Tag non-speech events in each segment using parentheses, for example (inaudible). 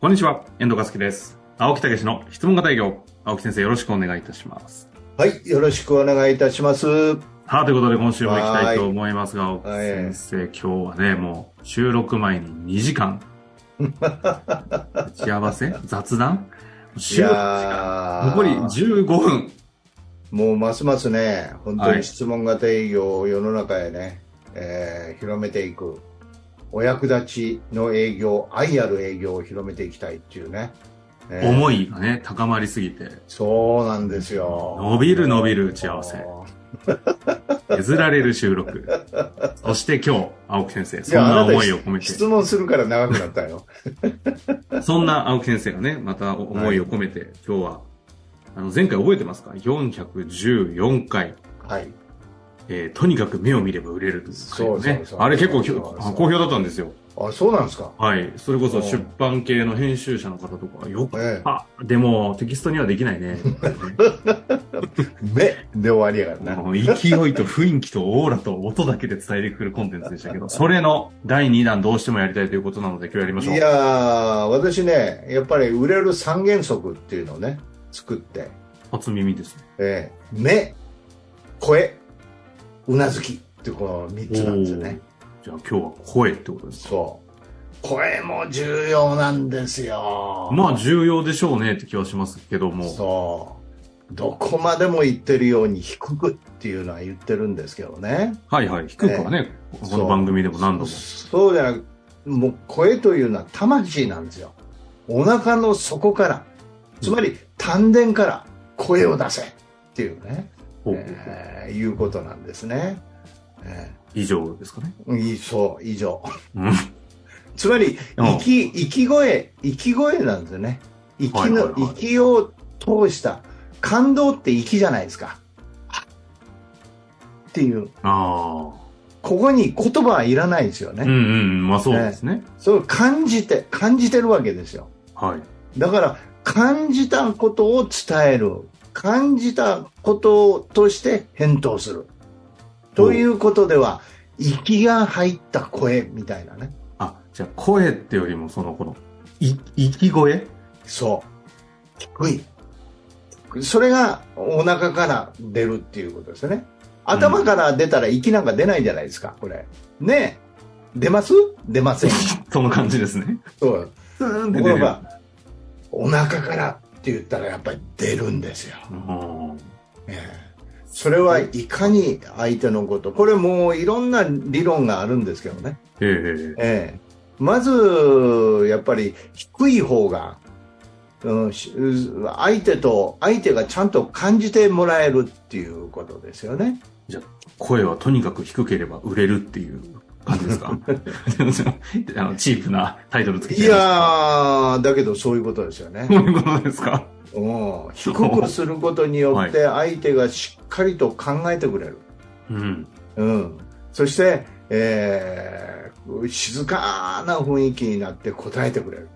こんにちは、遠藤和樹です。青木武の質問型営業。青木先生、よろしくお願いいたします。はい、よろしくお願いいたします。さあ、ということで今週も行きたいと思いますが、青木はい先生、今日はね、もう収録前に2時間。打ち合わせ？雑談？い収録時間残り15分。もうますますね、本当はいに質問型営業を世の中へね、えー広めていく、お役立ちの営業、愛ある営業を広めていきたいっていうね。えー思いがね、高まりすぎて、そうなんですよ。伸びる伸びる打ち合わせ削られる収録。そして今日、青木先生、そんな思いを込めて。質問するから長くなったよ。そんな青木先生がね、また思いを込めて、今日は、あの、前回覚えてますか ?414 回、はい。えーとにかく目を見れば売れるとね。そうそうそうあれ結構好評だったんですよ。あ、そうなんですか？はい。それこそうん出版系の編集者の方とか、よく、ええあ、でもテキストにはできないね。(laughs) 目で終わりやからな。勢いと雰囲気とオーラと音だけで伝えてくるコンテンツでしたけど、それの第2弾どうしてもやりたいということなので今日やりましょう。いやー、私ね、やっぱり売れる三原則っていうのをね、作って、初耳ですね。えー目、声、うなずきってこの三つなんですよね。じゃあ今日は声ってことですかそう。声も重要なんですよ。まあ重要でしょうねって気はしますけども。そう。どこまでも言ってるように低くっていうのは言ってるんですけどね。はいはい。低くはね、この番組でも何度も。そうじゃなくもう声というのは魂なんですよ。お腹の底から、つまり丹田から声を出せっていうね、えーいうことなんですね。え以上ですかね。ーいいそう、以上。うん。つまり、うん息、息声、息声なんですよね。息の、はいはいはい息を通した、感動って息じゃないですか。っていう、あここに言葉はいらないですよあ。うんね。うん。まあそうですね。そう感じて、感じてるわけですよ。はい。だから、感じたことを伝える。感じたこととして返答する。ということでは、息が入った声みたいなね。あ、じゃあ声ってよりもその、この、い、息声？そう。低い。それがお腹から出るっていうことですよね。頭から出たら息なんか出ないじゃないですか、これ。ねえ。出ます？出ません。(laughs) その感じですね。そう。ところが、お腹からって言ったらやっぱり出るんですよ。うんええそれはいかに相手のこと、これもういろんな理論があるんですけどね。ええええまず、やっぱり低い方が、うん、し相手と、相手がちゃんと感じてもらえるっていうことですよね。じゃあ、声はとにかく低ければ売れるっていう感じですか？(laughs) あのチープなタイトルつけていやー、だけどそういうことですよねそ。ういうことですか？うん、低くすることによって相手がしっかりと考えてくれる。うん。うん、そして、えー静かな雰囲気になって答えてくれる。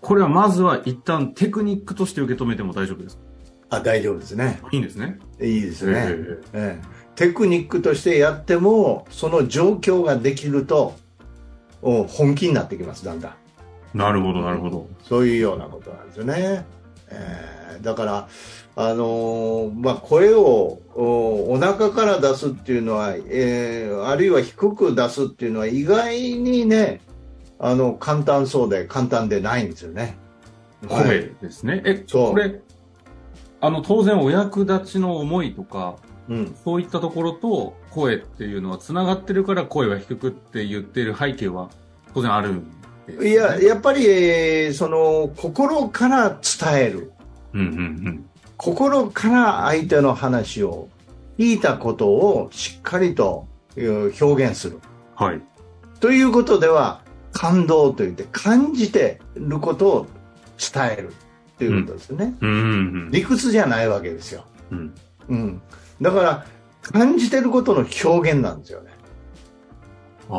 これはまずは一旦テクニックとして受け止めても大丈夫ですか？あ、大丈夫ですね。いいんですね。いいですね。えええテクニックとしてやっても、その状況ができると、お本気になってきます、だんだん。えなるほど、なるほど。そういうようなことなんですよね。えーだから、あのーまあ、声をおお腹から出すっていうのは、えーあるいは低く出すっていうのは意外にね、あの、簡単そうで簡単でないんですよね。はい声ですね。え、そうこれ、あの、当然お役立ちの思いとか、うん。そういったところと声っていうのは繋がってるから声は低くって言ってる背景は当然あるねいや、やっぱり、えーその、心から伝える。うんうん心から相手の話を、聞いたことをしっかりとえー表現する。うん。はい。ということでは、感動といって感じてることを伝えるということですね。うんうん理屈じゃないわけですよ。うん。うん。だから、感じてることの表現なんですよね。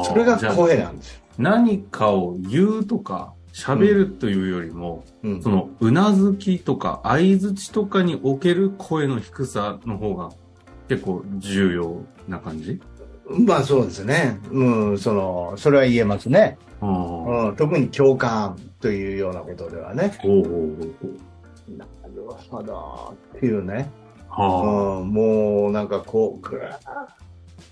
それが声なんですよ。何かを言うとか、喋るというよりも、うんその、うなずきとか、相づちとかにおける声の低さの方が結構重要な感じ？まあそうですね。うん、その、それは言えますね。ああ。うん、特に共感というようなことではね。おうおうおうなるほど。っていうね。はうん、もうなんかこう、ぐーっ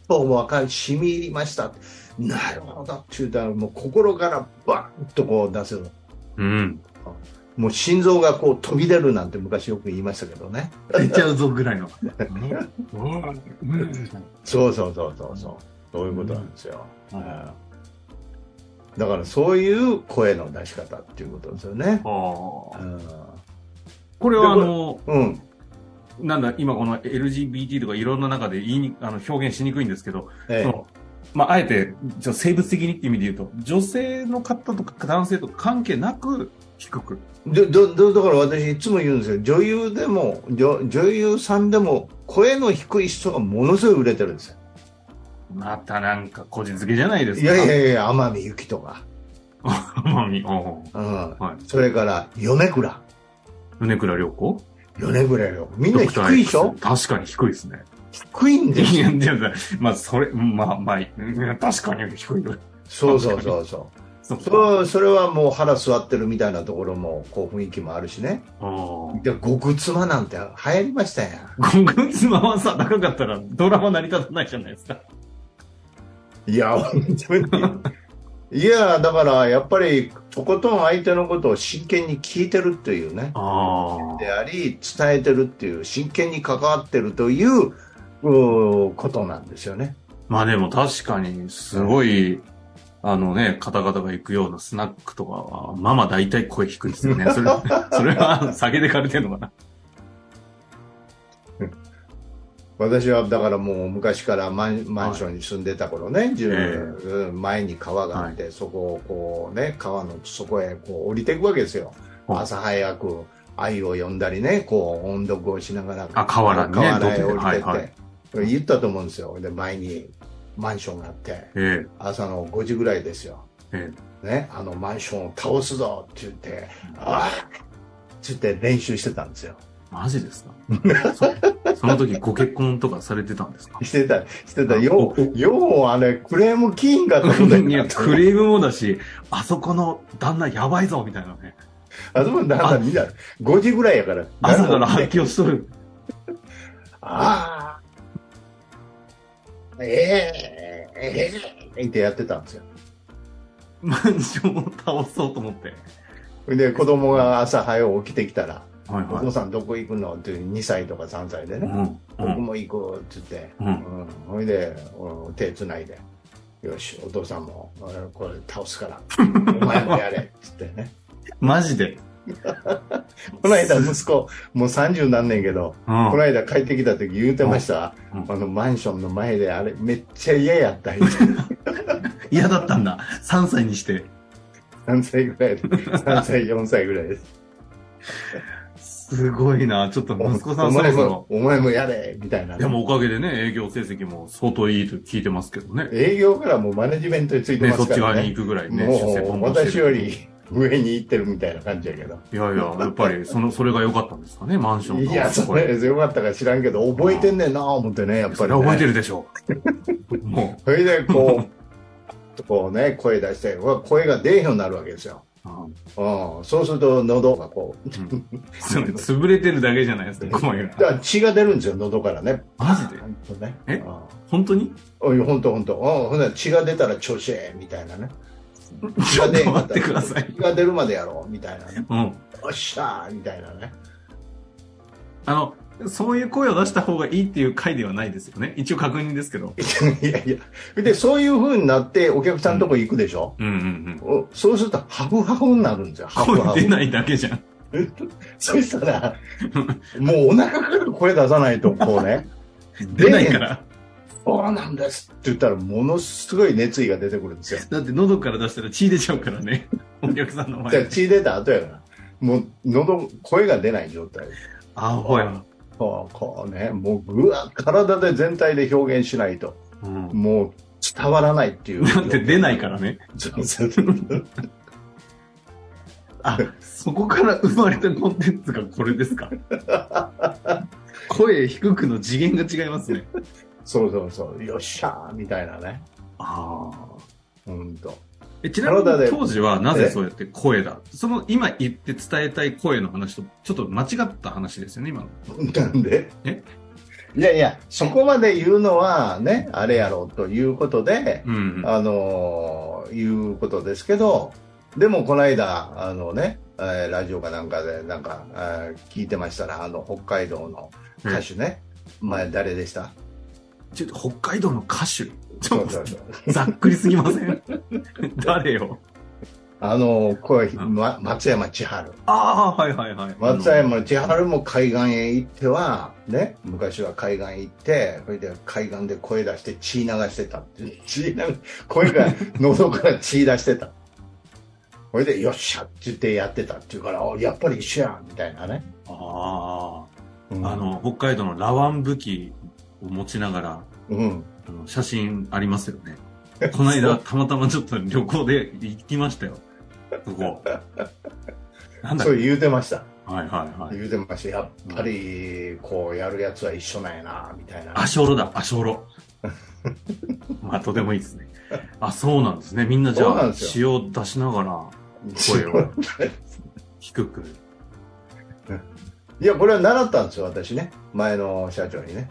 と分かる、染み入りました。なるほどって言ったら、もう心からバンとこう出せる。あ。うん。もう心臓がこう飛び出るなんて昔よく言いましたけどね。出ちゃうぞぐらいの。(laughs) そうそうそうそうそう。そういうことなんですよ。うんうんだからそういう声の出し方っていうことですよね。はあうん。これはあの、うん。なんだ、今この LGBT とかいろんな中で言いにあの表現しにくいんですけど、えそのまあ、あえて、じゃあ生物的にっていう意味で言うと、女性の方とか男性とか関係なく低く。え、どどだから私いつも言うんですよ。女優でも、女女優さんでも声の低い人がものすごい売れてるんですよ。またなんか、こじつけじゃないですか。いやいやいや、天海祐希とか。まみ、おううん。はい。それから、米倉。米倉涼子？米倉よ。みんな低いでしょ？確かに低いですね。低いんですよ。いや、まあ、それ、まあ、まあ、うん確かに低いよ。そうそうそうそう。そうそうそれはもう腹座ってるみたいなところも、こう雰囲気もあるしね。で、極妻なんて流行りましたやゴング妻はさ、高かったらドラマ成り立たないじゃないですか。ん。いや、本当に。いや、だから、やっぱり、とことん相手のことを真剣に聞いてるっていうね。あであり、伝えてるっていう、真剣に関わってるという、ことなんですよね。まあでも確かに、すごい、あのね、方々が行くようなスナックとかは、まあまあ大体声低いですよね。(laughs) それ、それは酒で借りてんのかな。私はだからもう昔からマンマンションに住んでた頃ね、自分うん前に川があって、そこをこうね、川の底へこう降りていくわけですよ。はい朝早く愛を呼んだりね、こう音読をしながら、あ河原にね河原へ降りてって、はいはい言ったと思うんですよ。で、前にマンションがあって、え朝の5時ぐらいですよ。え、えね、あのマンションを倒すぞって言って、ああって言って練習してたんですよ。え、マジですか？そその時ご結婚とかされてたんですか？してた、してた。あよう、ようあれ、クレームキーンがと思った (laughs) いや、クレームもだし、あそこの旦那やばいぞ、みたいなね。あそこだからみんな、5時ぐらいやから。朝から発ね揮をしとる。ああ。ええええってやってたんですよ。マンションを倒そうと思って。で、子供が朝早く起きてきたら、はいはいお父。さんどこ行くのって2歳とか3歳でね、うん。うん。僕も行くって言って、うんうんほいで、手つないで、よし、お父さんもこれ倒すから、お前もやれって言ってね。マジで。(laughs) この間息子、もう三十何年けど、うんこの間帰ってきた時言うてました、うんあのマンションの前であれめっちゃ嫌やった (laughs) 嫌だったんだ。3歳にして。3歳ぐらいで3歳4歳ぐらいですすごいな。ちょっと息子さおんそろそろ。お前もやれみたいなね、でもおかげでね、営業成績も相当いいと聞いてますけどね。営業からもうマネジメントについてね、まそっち側にすからね行くぐらいね、もう私より上に行ってるみたいな感じやけどいやいや、やっぱり、その、それが良かったんですかね、マンションの。いやそれよかったか知らんけど覚えてんねんな思ってねやっぱり、ね、覚えてるでしょう。(laughs) もそれでこうこうね声出してうわ声が出えへんようになるわけですよう。うんうん、そうすると喉がこう、それ潰れてるだけじゃないですか、声だからが。血が出るんですよ、喉からね。マジで？ほんとね。え？本当に？おい、ほんとほんと。うんほんなら血が出たら調子ええ、みたいなね。血ちょが出っと待ってください。血が出るまでやろう、みたいなね。うん。おっしゃー、みたいなね。あの、そういう声を出した方がいいっていう回ではないですよね。一応確認ですけど。(laughs) いやいや。で、そういう風になってお客さんのとこ行くでしょ？うんうんうん。おそうすると、ハフハフになるんですよ。ハフハフ。声出ないだけじゃん。(laughs) そしたら、もうお腹から声出さないと、こうね。(laughs) 出ないから。そうなんですって言ったら、ものすごい熱意が出てくるんですよ。だって喉から出したら血出ちゃうからね。(laughs) お客さんの前で。血出た後やから。もう、喉、声が出ない状態。あほや。こう、こうね、もう、ぐわ、体で全体で表現しないと、うん。もう、伝わらないっていう。だって出ないからね。あ、そこから生まれたコンテンツがこれですか？声低くの次元が違いますね。そうそうそう、よっしゃーみたいなね。ああ。うんと。えちなみに当時はなぜそうやって声だ？その今言って伝えたい声の話とちょっと間違った話ですよね、今の。なんで？え？いやいや、そこまで言うのはね、あれやろうということで、うん。あのーいうことですけど、でもこの間、あのね、えーラジオかなんかで、なんか、えー聞いてましたら、あの、北海道の歌手ね、前誰でした？ちょっと北海道の歌手ちょっとざっくりすぎません？(laughs) 誰よ？あの、声、うんま、松山千春。ああ、はいはいはい。松山千春も海岸へ行っては、ね、昔は海岸へ行って、それで海岸で声出して血流してたって。血流、声が喉から血出してた。それで、よっしゃって言ってやってたっていうから、あやっぱり一緒やんみたいなね。あうんあ、あ、の、北海道のラワン武器を持ちながら、うん。あの写真ありますよね。この間、たまたまちょっと旅行で行きましたよ。そこ。なんだそう言うてました。はいはいはい。言うてました。やっぱり、こう、やるやつは一緒なんやな、みたいな。アショロだ、アショロ。まあ、とてもいいですね。あ、そうなんですね。みんなじゃあ、詩を出しながら、声を低く。いや、これは習ったんですよ、私ね。前の社長にね。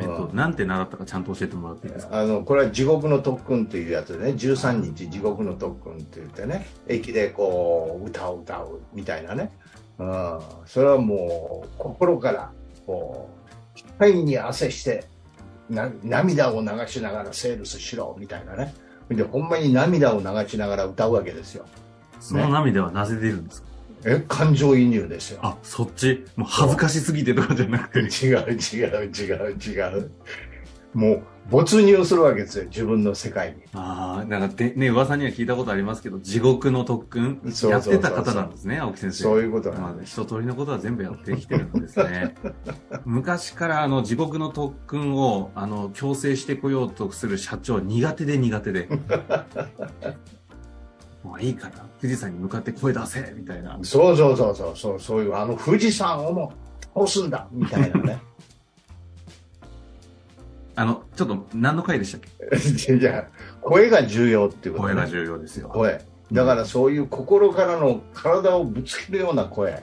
えっと、うん。なんて習ったかちゃんと教えてもらっていいですか？あのこれは地獄の特訓っていうやつでね13日地獄の特訓って言ってね。駅でこう歌を歌うみたいなね、うん、それはもう心からこう肺に汗してな涙を流しながらセールスしろみたいなね。でほんまに涙を流しながら歌うわけですよ。その涙はなぜ出るんですか？え感情移入ですよあ、そっち？もう恥ずかしすぎてとかじゃなくて。違う違う違う違うもう没入するわけですよ自分の世界にああ、なんかで、ね、噂には聞いたことありますけど、地獄の特訓やってた方なんですね、青木先生。そういうことなんまあ、です一通りのことは全部やってきてるんですね。(laughs) 昔からあの地獄の特訓をあの強制してこようとする社長苦手で苦手で。もういいから、富士山に向かって声出せみたいな。そうそうそうそうそうそういうあの富士山をも倒すんだみたいなね。(laughs) あの、ちょっと何の回でしたっけ？じゃあ声が重要っていうこと、ね、声が重要ですよ。声。だからそういう心からの体をぶつけるような声、ね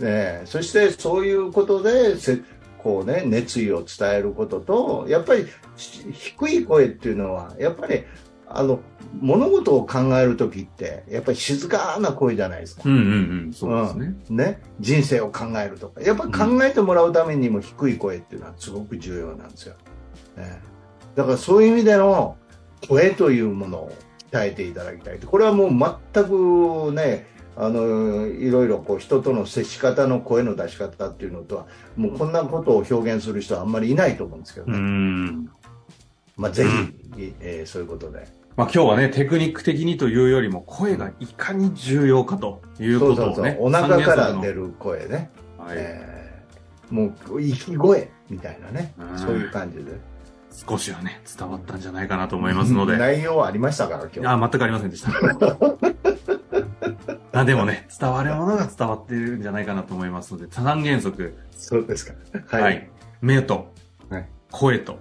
え、そしてそういうことでせこうね熱意を伝えることとやっぱりし低い声っていうのはやっぱりあの物事を考える時ってやっぱり静かな声じゃないですか。うんうんうん、そうですね。ね、人生を考えるとか。やっぱり考えてもらうためにも低い声っていうのはすごく重要なんですよ、ね、だからそういう意味での声というものを鍛えていただきたい。これはもう全くねあのいろいろこう人との接し方の声の出し方っていうのとはもうこんなことを表現する人はあんまりいないと思うんですけどうね、ん。まあ、ぜひ、えーそういうことでまあ今日はね、テクニック的にというよりも、声がいかに重要かというそうことをね。そうそうお腹から出る声ね、はい。えーもう息声みたいなねうんそういう感じで。少しはね、伝わったんじゃないかなと思いますので。内容はありましたから、今日。あ、全くありませんでした。(laughs) あでもね、伝わるものが伝わってるんじゃないかなと思いますので、三原則、そうですか。はい、はい。目と、はい声と、で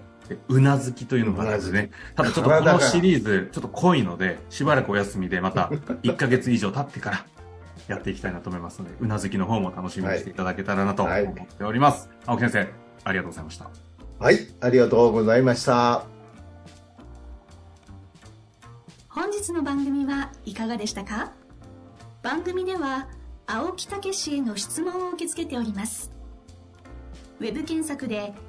うなずきというのがあるんですね。ただちょっとこのシリーズ、ちょっと濃いので、しばらくお休みで、また1ヶ月以上経ってから、やっていきたいなと思いますので、うなずきの方も楽しみにしていただけたらなと思はいっております。青木先生、ありがとうございました。はい。ありがとうございました。本日の番組はいかがでしたか？番組では青木武氏への質問を受け付けておりますウェブ検索で「